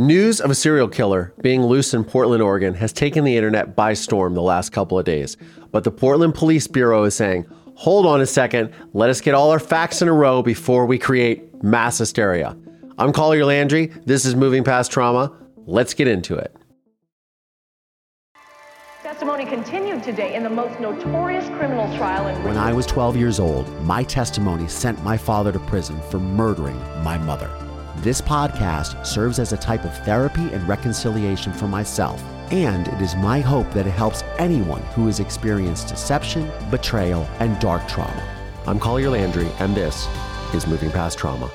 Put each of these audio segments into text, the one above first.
News of a serial killer being loose in Portland, Oregon has taken the internet by storm the last couple of days. But the Portland Police Bureau is saying, hold on a second, let us get all our facts in a row before we create mass hysteria. I'm Collier Landry. This is Moving Past Trauma. Let's get into it. Testimony continued today in the most notorious criminal trial in When I was 12 years old, my testimony sent my father to prison for murdering my mother. This podcast serves as a type of therapy and reconciliation for myself, and it is my hope that it helps anyone who has experienced deception, betrayal, and dark trauma. I'm Collier Landry, and this is Moving Past Trauma.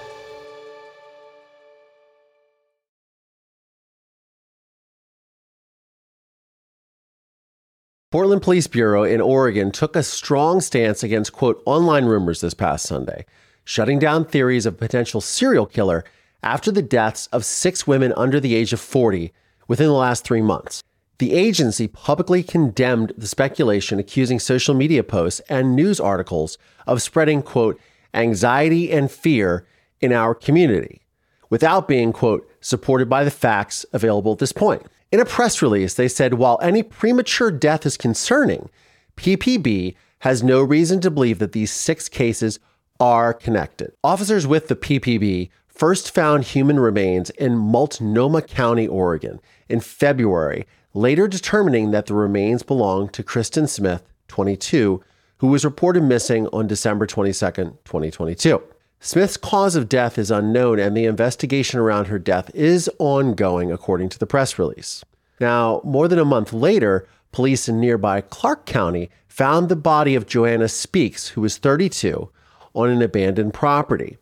Portland Police Bureau in Oregon took a strong stance against, quote, online rumors this past Sunday, shutting down theories of potential serial killer after the deaths of six women under the age of 40 within the last three months. The agency publicly condemned the speculation accusing social media posts and news articles of spreading, quote, anxiety and fear in our community without being, quote, supported by the facts available at this point. In a press release, they said while any premature death is concerning, PPB has no reason to believe that these six cases are connected. Officers with the PPB first found human remains in Multnomah County, Oregon, in February, later determining that the remains belonged to Kristen Smith, 22, who was reported missing on December 22, 2022. Smith's cause of death is unknown, and the investigation around her death is ongoing, according to the press release. Now, more than a month later, police in nearby Clark County found the body of Joanna Speaks, who was 32, on an abandoned property.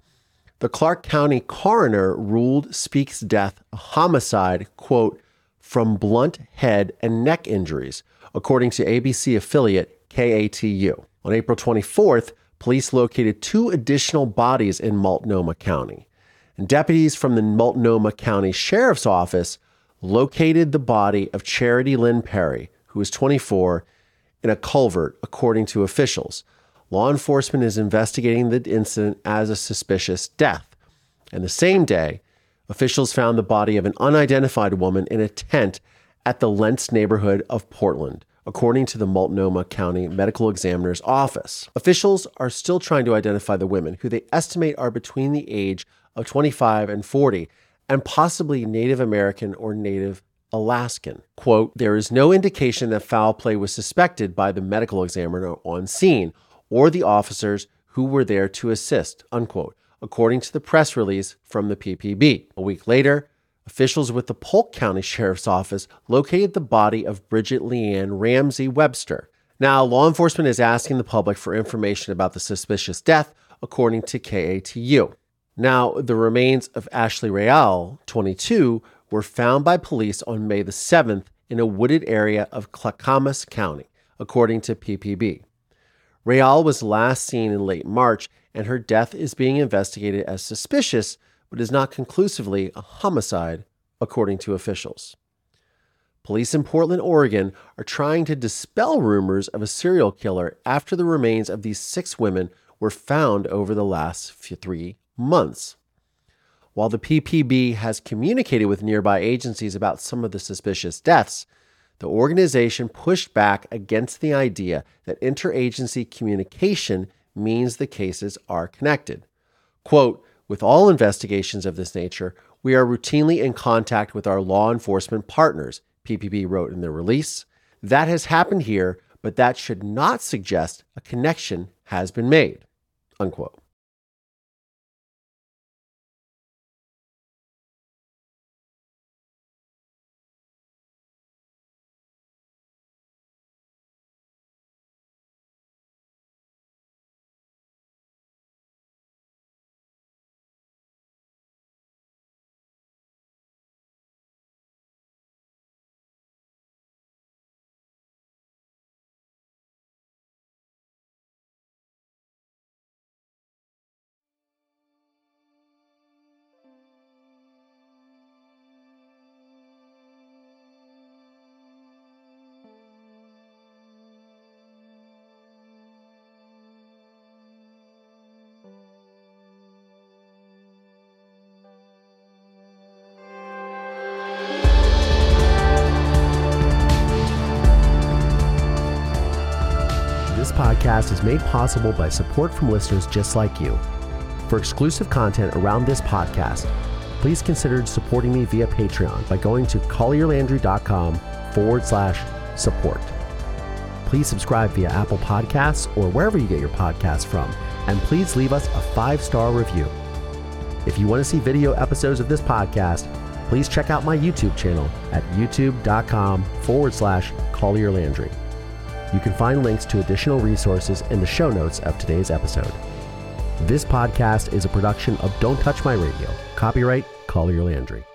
The Clark County coroner ruled Speaks' death a homicide, quote, from blunt head and neck injuries, according to ABC affiliate KATU. On April 24th, police located two additional bodies in Multnomah County. And deputies from the Multnomah County Sheriff's Office located the body of Charity Lynn Perry, who was 24, in a culvert, according to officials law enforcement is investigating the incident as a suspicious death. And the same day, officials found the body of an unidentified woman in a tent at the Lents neighborhood of Portland, according to the Multnomah County Medical Examiner's Office. Officials are still trying to identify the women, who they estimate are between the age of 25 and 40, and possibly Native American or Native Alaskan. Quote, there is no indication that foul play was suspected by the medical examiner on scene or the officers who were there to assist, unquote, according to the press release from the PPB. A week later, officials with the Polk County Sheriff's Office located the body of Bridget Leanne Ramsey Webster. Now, law enforcement is asking the public for information about the suspicious death, according to KATU. Now, the remains of Ashley Real, 22, were found by police on May the 7th in a wooded area of Clackamas County, according to PPB. Real was last seen in late March, and her death is being investigated as suspicious, but is not conclusively a homicide, according to officials. Police in Portland, Oregon are trying to dispel rumors of a serial killer after the remains of these six women were found over the last three months. While the PPB has communicated with nearby agencies about some of the suspicious deaths, the organization pushed back against the idea that interagency communication means the cases are connected. Quote, with all investigations of this nature, we are routinely in contact with our law enforcement partners, PPB wrote in their release. That has happened here, but that should not suggest a connection has been made. Unquote. This podcast is made possible by support from listeners just like you. For exclusive content around this podcast, please consider supporting me via Patreon by going to collierlandry.com forward slash support. Please subscribe via Apple Podcasts or wherever you get your podcasts from, and please leave us a five star review. If you want to see video episodes of this podcast, please check out my YouTube channel at youtube.com forward slash Collier Landry. You can find links to additional resources in the show notes of today's episode. This podcast is a production of Don't Touch My Radio. Copyright Collier Landry.